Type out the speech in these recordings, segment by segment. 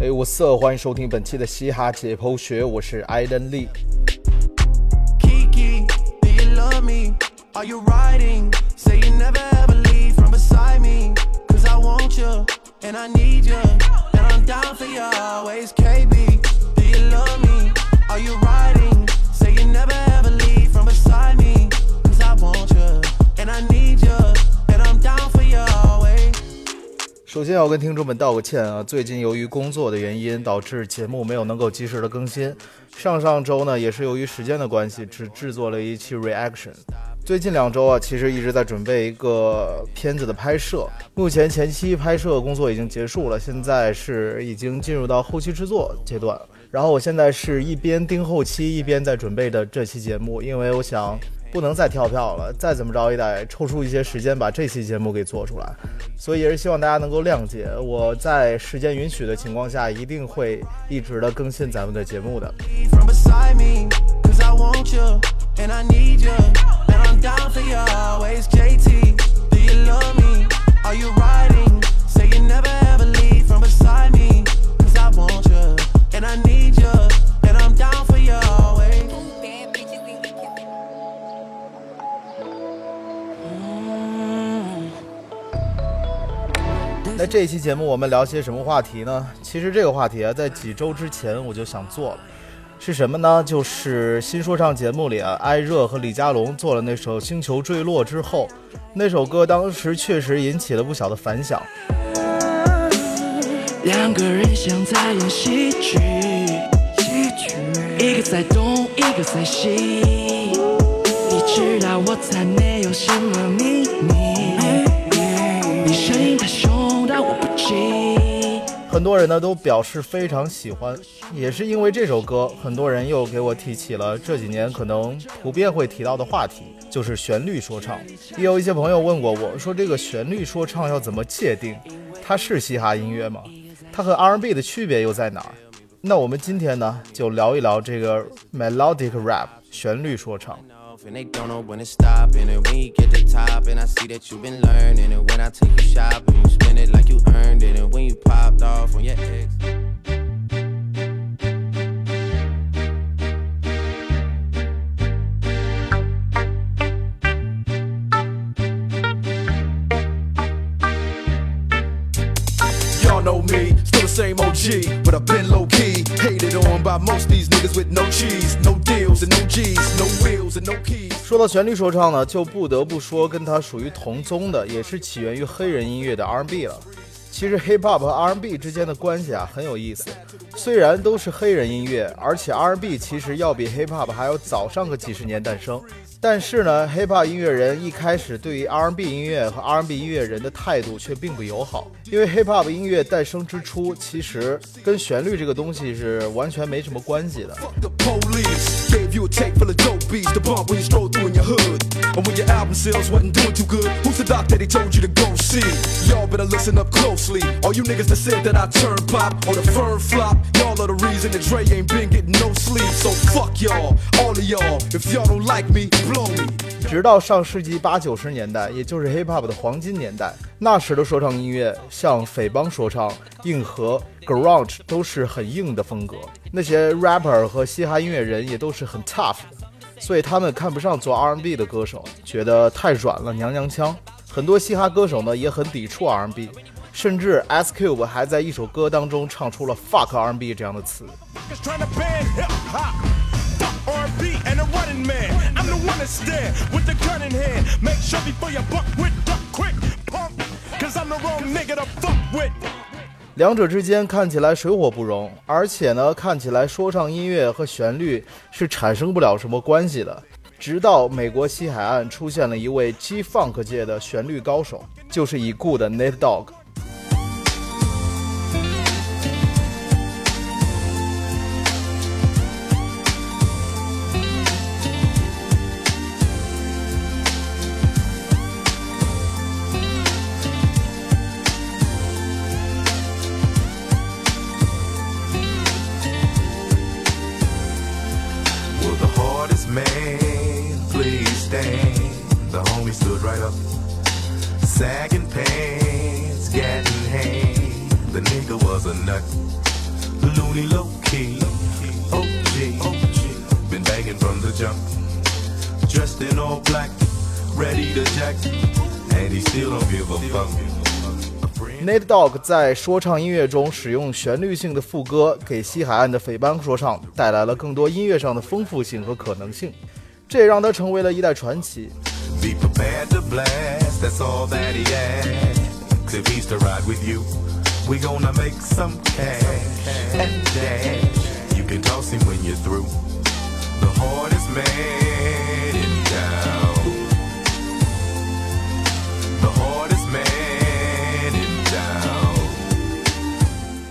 哎，我色，欢迎收听本期的嘻哈解剖学，我是艾登利。 首先要跟听众们道个歉啊，最近由于工作的原因，导致节目没有能够及时的更新。上上周呢，也是由于时间的关系，只制作了一期 reaction。最近两周啊，其实一直在准备一个片子的拍摄，目前前期拍摄工作已经结束了，现在是已经进入到后期制作阶段。然后我现在是一边盯后期，一边在准备的这期节目，因为我想。不能再跳票了，再怎么着也得抽出一些时间把这期节目给做出来，所以也是希望大家能够谅解。我在时间允许的情况下，一定会一直的更新咱们的节目的。那这一期节目我们聊些什么话题呢？其实这个话题啊，在几周之前我就想做了，是什么呢？就是新说唱节目里啊，艾热和李佳隆做了那首《星球坠落》之后，那首歌当时确实引起了不小的反响。两个人像在演戏剧，一个在东，一个在西，你知道我在内有什么秘密？很多人呢都表示非常喜欢，也是因为这首歌，很多人又给我提起了这几年可能普遍会提到的话题，就是旋律说唱。也有一些朋友问过我说，这个旋律说唱要怎么界定？它是嘻哈音乐吗？它和 R&B 的区别又在哪儿？那我们今天呢就聊一聊这个 melodic rap 旋律说唱。And they don't know when to stop. And when you get to top, and I see that you've been learning. And when I take you shopping, you spend it like you earned it. And when you popped off on your ex. Y'all know me, still the same OG, but I've been low by most these niggas with no cheese, no deals and no G's, no wheels and no keys. 说到旋律说唱呢，就不得不说跟它属于同宗的，也是起源于黑人音乐的 R&B 了。其实 Hip Hop 和 R&B 之间的关系啊很有意思，虽然都是黑人音乐，而且 R&B 其实要比 Hip Hop 还要早上个几十年诞生。但是呢，hip hop 音乐人一开始对于 R&B 音乐和 R&B 音乐人的态度却并不友好，因为 hip hop 音乐诞生之初，其实跟旋律这个东西是完全没什么关系的。直到上世纪八九十年代，也就是 hip hop 的黄金年代，那时的说唱音乐像匪帮说唱、硬核、garage 都是很硬的风格。那些 rapper 和嘻哈音乐人也都是很 tough，的所以他们看不上做 R&B 的歌手，觉得太软了，娘娘腔。很多嘻哈歌手呢也很抵触 R&B，甚至 S Cube 还在一首歌当中唱出了 fuck R&B 这样的词。两者之间看起来水火不容，而且呢，看起来说唱音乐和旋律是产生不了什么关系的。直到美国西海岸出现了一位 G-Funk 界的旋律高手，就是已故的 Nate Dogg。Ready to jack. And he still don't give a fuck. Nate Dogg 在说唱音乐中使用旋律性的副歌，给西海岸的匪帮说唱带来了更多音乐上的丰富性和可能性，这也让他成为了一代传奇。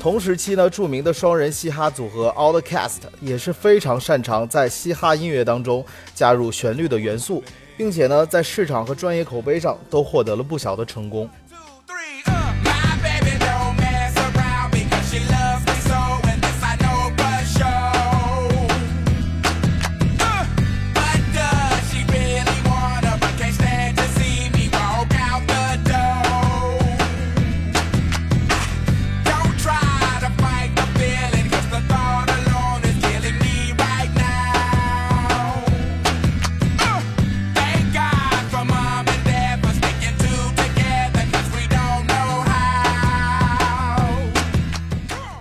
同时期呢，著名的双人嘻哈组合 Outcast 也是非常擅长在嘻哈音乐当中加入旋律的元素。并且呢，在市场和专业口碑上都获得了不小的成功。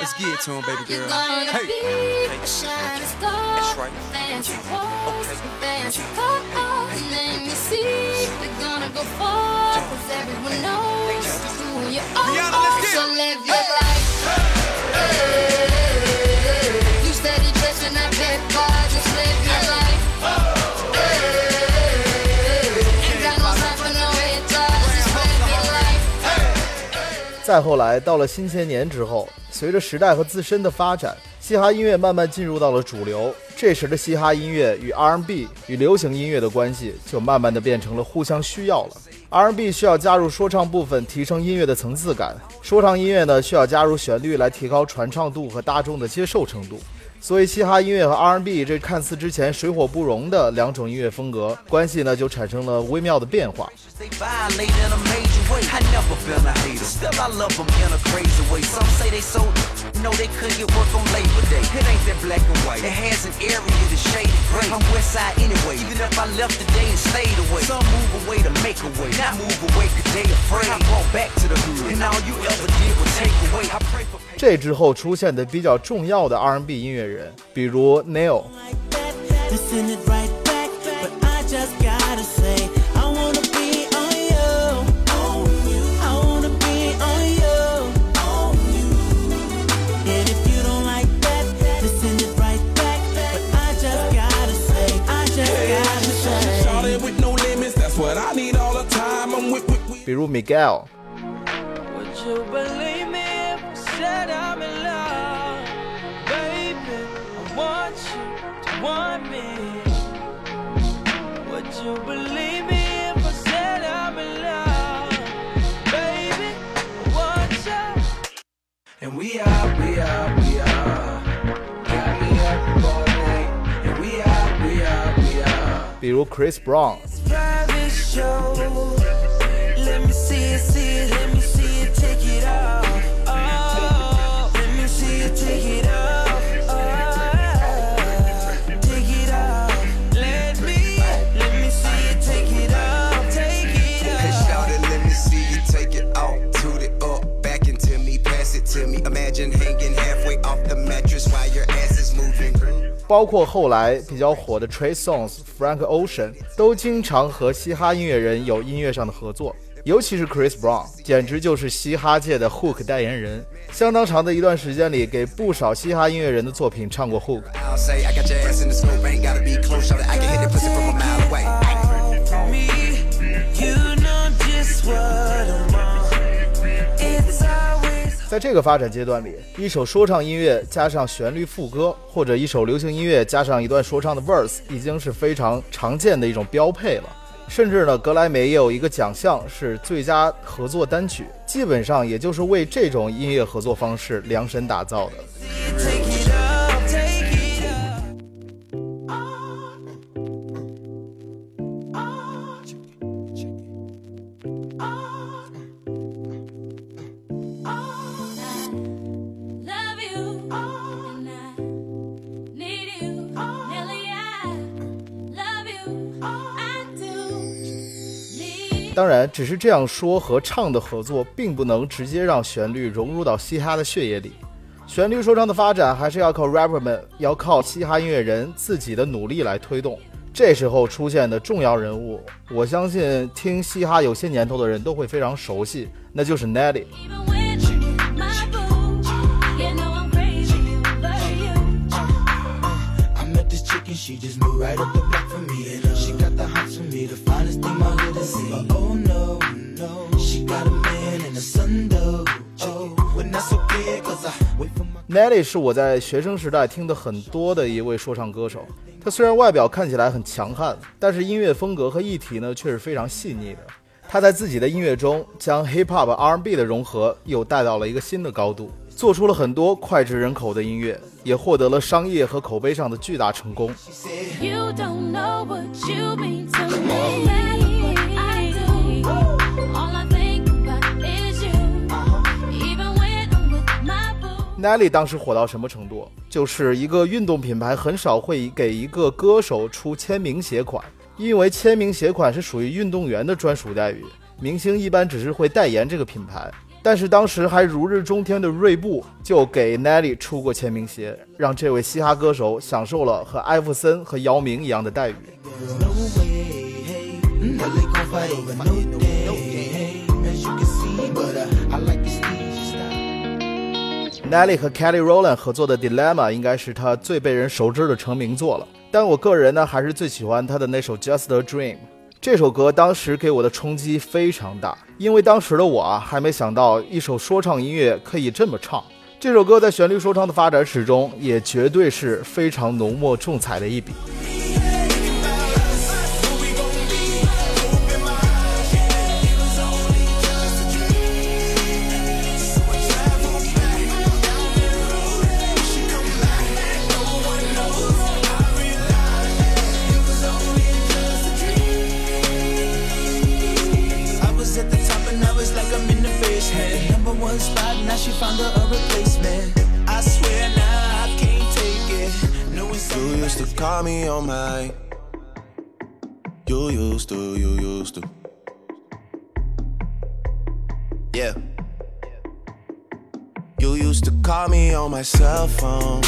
Let's get it to him, baby girl. Hey. Be a shining star. That's right. Fancy clothes, fancy cars. Let me see. They're gonna go far. Cause everyone knows who you are. So live your life. Hey. You steady dressing that paper. Just live your life. 再后来，到了新千年之后，随着时代和自身的发展，嘻哈音乐慢慢进入到了主流。这时的嘻哈音乐与 R&B 与流行音乐的关系，就慢慢的变成了互相需要了。R&B 需要加入说唱部分，提升音乐的层次感；说唱音乐呢，需要加入旋律来提高传唱度和大众的接受程度。所以，嘻哈音乐和 R&B 这看似之前水火不容的两种音乐风格关系呢，就产生了微妙的变化。这之后出现的比较重要的 R&B 音乐人，比如 Neil。比如 Miguel。we are, we are, we are. Got me up all night. And we are, we are, we are. 比如 Chris Brown. private show. 包括后来比较火的 Trey Songz、Frank Ocean 都经常和嘻哈音乐人有音乐上的合作，尤其是 Chris Brown，简直就是嘻哈界的 Hook 代言人。相当长的一段时间里，给不少嘻哈音乐人的作品唱过 Hook。在这个发展阶段里，一首说唱音乐加上旋律副歌，或者一首流行音乐加上一段说唱的 verse，已经是非常常见的一种标配了。甚至呢，格莱美也有一个奖项是最佳合作单曲，基本上也就是为这种音乐合作方式量身打造的。当然，只是这样说和唱的合作，并不能直接让旋律融入到嘻哈的血液里。旋律说唱的发展，还是要靠 rapper 们，要靠嘻哈音乐人自己的努力来推动。这时候出现的重要人物，我相信听嘻哈有些年头的人都会非常熟悉，那就是 Nelly。Nelly 是我在学生时代听的很多的一位说唱歌手。他虽然外表看起来很强悍，但是音乐风格和议题呢却是非常细腻的。他在自己的音乐中将 Hip Hop、R&B 的融合又带到了一个新的高度，做出了很多脍炙人口的音乐，也获得了商业和口碑上的巨大成功。Nelly 当时火到什么程度？就是一个运动品牌很少会给一个歌手出签名鞋款，因为签名鞋款是属于运动员的专属待遇，明星一般只是会代言这个品牌。但是当时还如日中天的锐步就给 Nelly 出过签名鞋，让这位嘻哈歌手享受了和艾弗森和姚明一样的待遇。Nelly 和 Kelly Rowland 合作的《Dilemma》应该是他最被人熟知的成名作了，但我个人呢还是最喜欢他的那首《Just a Dream》。这首歌当时给我的冲击非常大，因为当时的我啊还没想到一首说唱音乐可以这么唱。这首歌在旋律说唱的发展史中也绝对是非常浓墨重彩的一笔。My cell phone.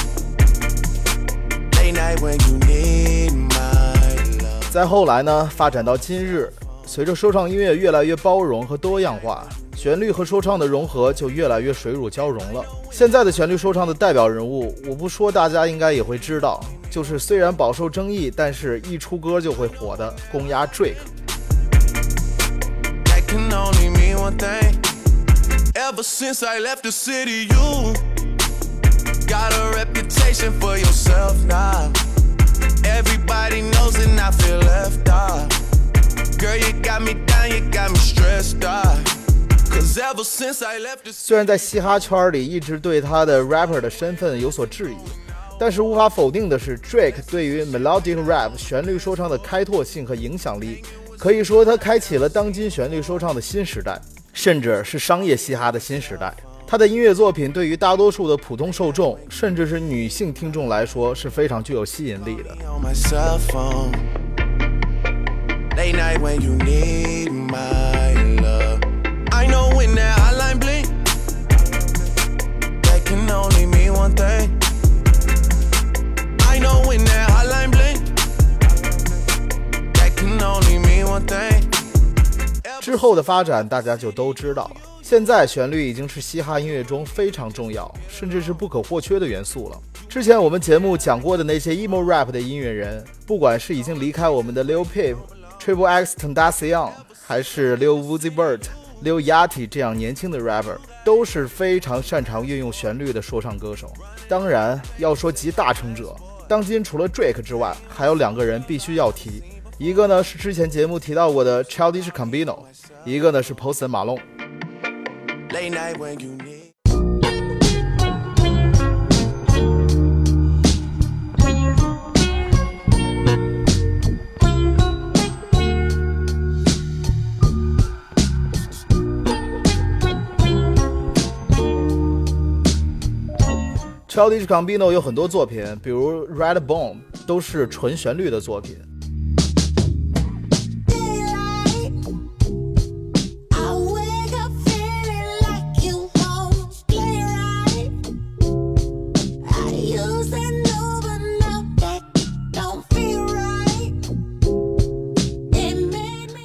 Late night when you need my love. 再后来呢，发展到今日，随着说唱音乐越来越包容和多样化，旋律和说唱的融合就越来越水乳交融了。现在的旋律说唱的代表人物，我不说，大家应该也会知道。就是虽然饱受争议，但是一出歌就会火的公鸭 Drake。Ever since I left the city, you got a reputation for yourself now. Everybody knows and I feel left out. Girl, you got me down, you got me stressed out. Cause ever since I left the 虽然在嘻哈圈里一直对他的 rapper 的身份有所质疑。但是无法否定的是，Drake 对于 melodic rap 旋律说唱的开拓性和影响力，可以说他开启了当今旋律说唱的新时代，甚至是商业嘻哈的新时代。他的音乐作品对于大多数的普通受众，甚至是女性听众来说是非常具有吸引力的。之后的发展大家就都知道了。现在旋律已经是嘻哈音乐中非常重要，甚至是不可或缺的元素了。之前我们节目讲过的那些 emo rap 的音乐人，不管是已经离开我们的 Lil Peep、Triple X、ten dacion 还是 Lil Uzi Vert，Lil Yachty 这样年轻的 rapper 都是非常擅长运用旋律的说唱歌手。当然，要说集大成者，当今除了 Drake 之外，还有两个人必须要提，一个呢是之前节目提到过的 Childish Gambino，一个呢是 Post Malone。Childish Gambino 有很多作品，比如 Redbone，都是纯旋律的作品。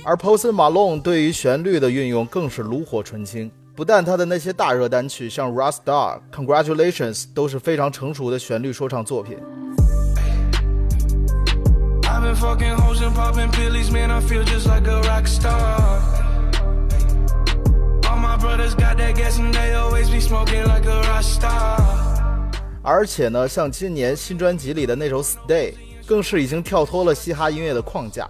而 Post Malone 对于旋律的运用更是炉火纯青。不但他的那些大热单曲，像《Rock Star》、《Congratulations》都是非常成熟的旋律说唱作品。而且呢，像今年新专辑里的那首《Stay》，更是已经跳脱了嘻哈音乐的框架。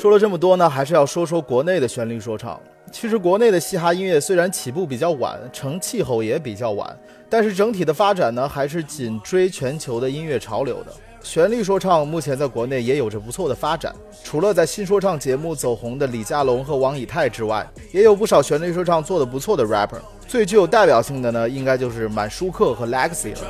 说了这么多呢，还是要说说国内的旋律说唱。其实国内的嘻哈音乐虽然起步比较晚，成气候也比较晚，但是整体的发展呢，还是紧追全球的音乐潮流的。旋律说唱目前在国内也有着不错的发展。除了在新说唱节目走红的李佳隆和王以太之外，也有不少旋律说唱做得不错的 rapper。最具有代表性的呢，应该就是满舒克和 Legacy 了。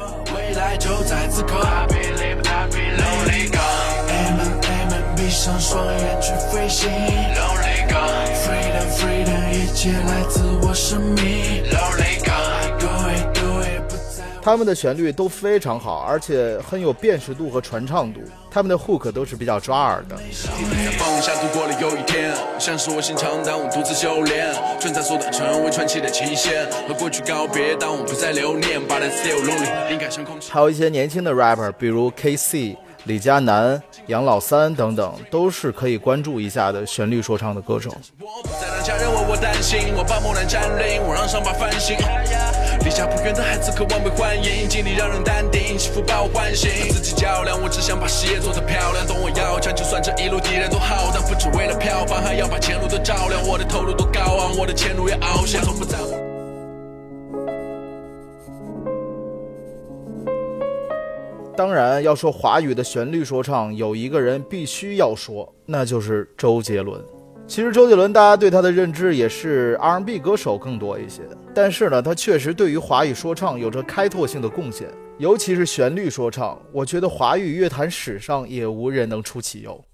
闭上双眼去飞行，Lonely God，Freedom Freedom，一切来自我生命，Lonely God，Do it Do it，不在。他们的旋律都非常好，而且很有辨识度和传唱度。他们的 hook 都是比较抓耳的。放下度过了又一天，像是我心肠，当我独自修炼，存在缩短成为传奇的期限，和过去告别，当我不再留恋，But I'm still lonely，离开上空。还有一些年轻的 rapper，比如 KC。李佳楠、杨老三等等，都是可以关注一下的旋律说唱的歌手。离家不远的孩子渴望被欢迎，经历让人淡定，幸福把我唤醒。自己较量，我只想把事业做得漂亮。懂我要强，就算这一路敌人都浩荡，不只为了票房，还要把前路都照亮。我的头颅多高昂，我的前路也翱翔，从不在乎。当然，要说华语的旋律说唱，有一个人必须要说，那就是周杰伦。其实周杰伦，大家对他的认知也是 R&B 歌手更多一些，但是呢，他确实对于华语说唱有着开拓性的贡献，尤其是旋律说唱，我觉得华语乐坛史上也无人能出其右。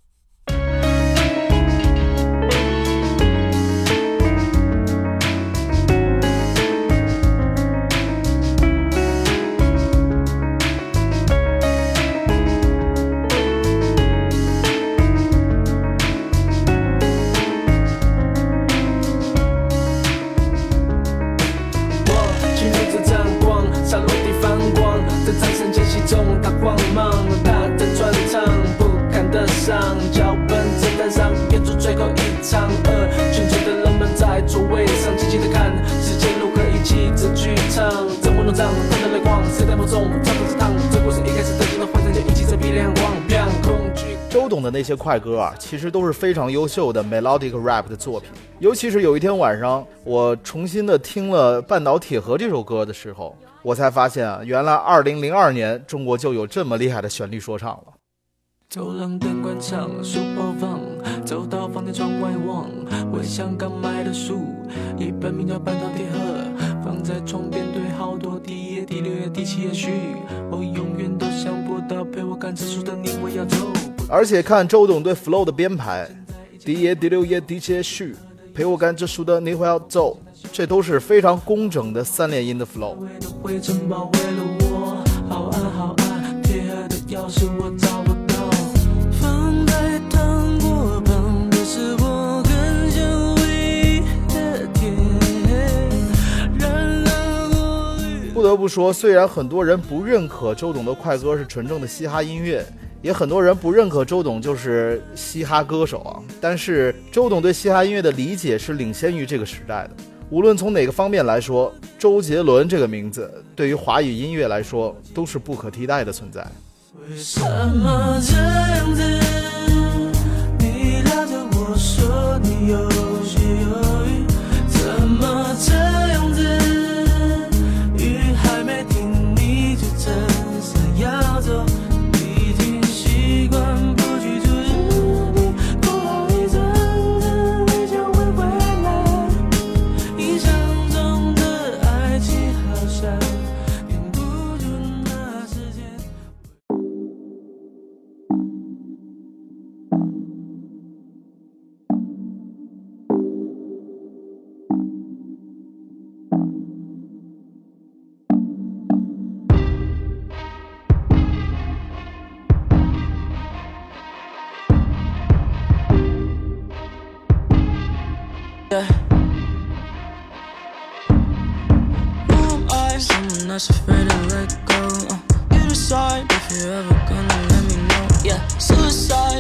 周董的那些快歌啊，其实都是非常优秀的 melodic rap 的作品。尤其是有一天晚上，我重新的听了《半岛铁盒》这首歌的时候，我才发现啊，原来2002年中国就有这么厉害的旋律说唱了。走廊灯关上，书包放，走到房间窗外望，问香港买的书，一本名叫《半岛铁盒》，在床边堆好多，第一页、第六页、第七页序，我永远都想不到陪我看这书的你，我要走。而且看周董对 flow 的编排，第一页、第六页、第七页序，陪我干这书的你会要走，这都是非常工整的三连音的 flow。不说，虽然很多人不认可周董的快歌是纯正的嘻哈音乐，也很多人不认可周董就是嘻哈歌手啊，但是周董对嘻哈音乐的理解是领先于这个时代的。无论从哪个方面来说，周杰伦这个名字对于华语音乐来说都是不可替代的存在。为什么这样子？你拉着我说你有些犹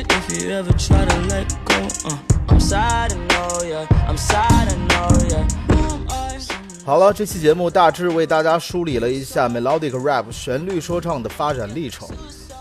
it if you ever try to let go. Uh, I'm sad, I know, yeah. I'm sad, I know, yeah. 好了，这期节目大致为大家梳理了一下 melodic rap 旋律说唱的发展历程。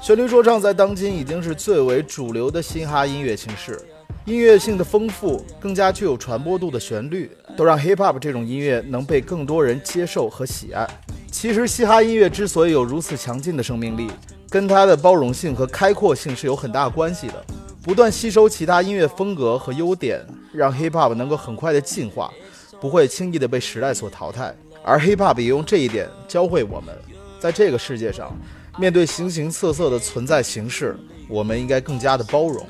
旋律说唱在当今已经是最为主流的嘻哈音乐形式。音乐性的丰富，更加具有传播度的旋律，都让 hip hop 这种音乐能被更多人接受和喜爱。其实，嘻哈音乐之所以有如此强劲的生命力，跟它的包容性和开阔性是有很大关系的。不断吸收其他音乐风格和优点，让 hip hop 能够很快的进化，不会轻易的被时代所淘汰。而 hip hop 也用这一点教会我们，在这个世界上，面对形形色色的存在形式，我们应该更加的包容。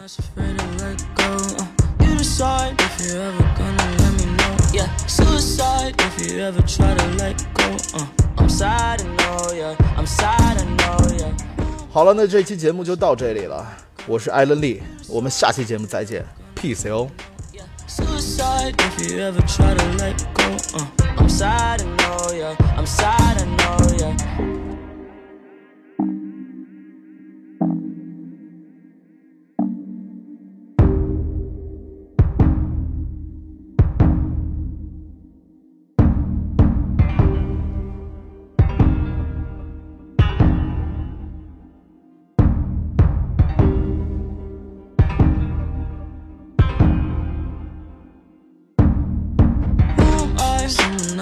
好了，那这期节目就到这里了。我是艾伦利，我们下期节目再见，peace 哟。Suicide if you ever try to let go. Uh, I'm sad, I know, yeah. I'm sad, I know, yeah.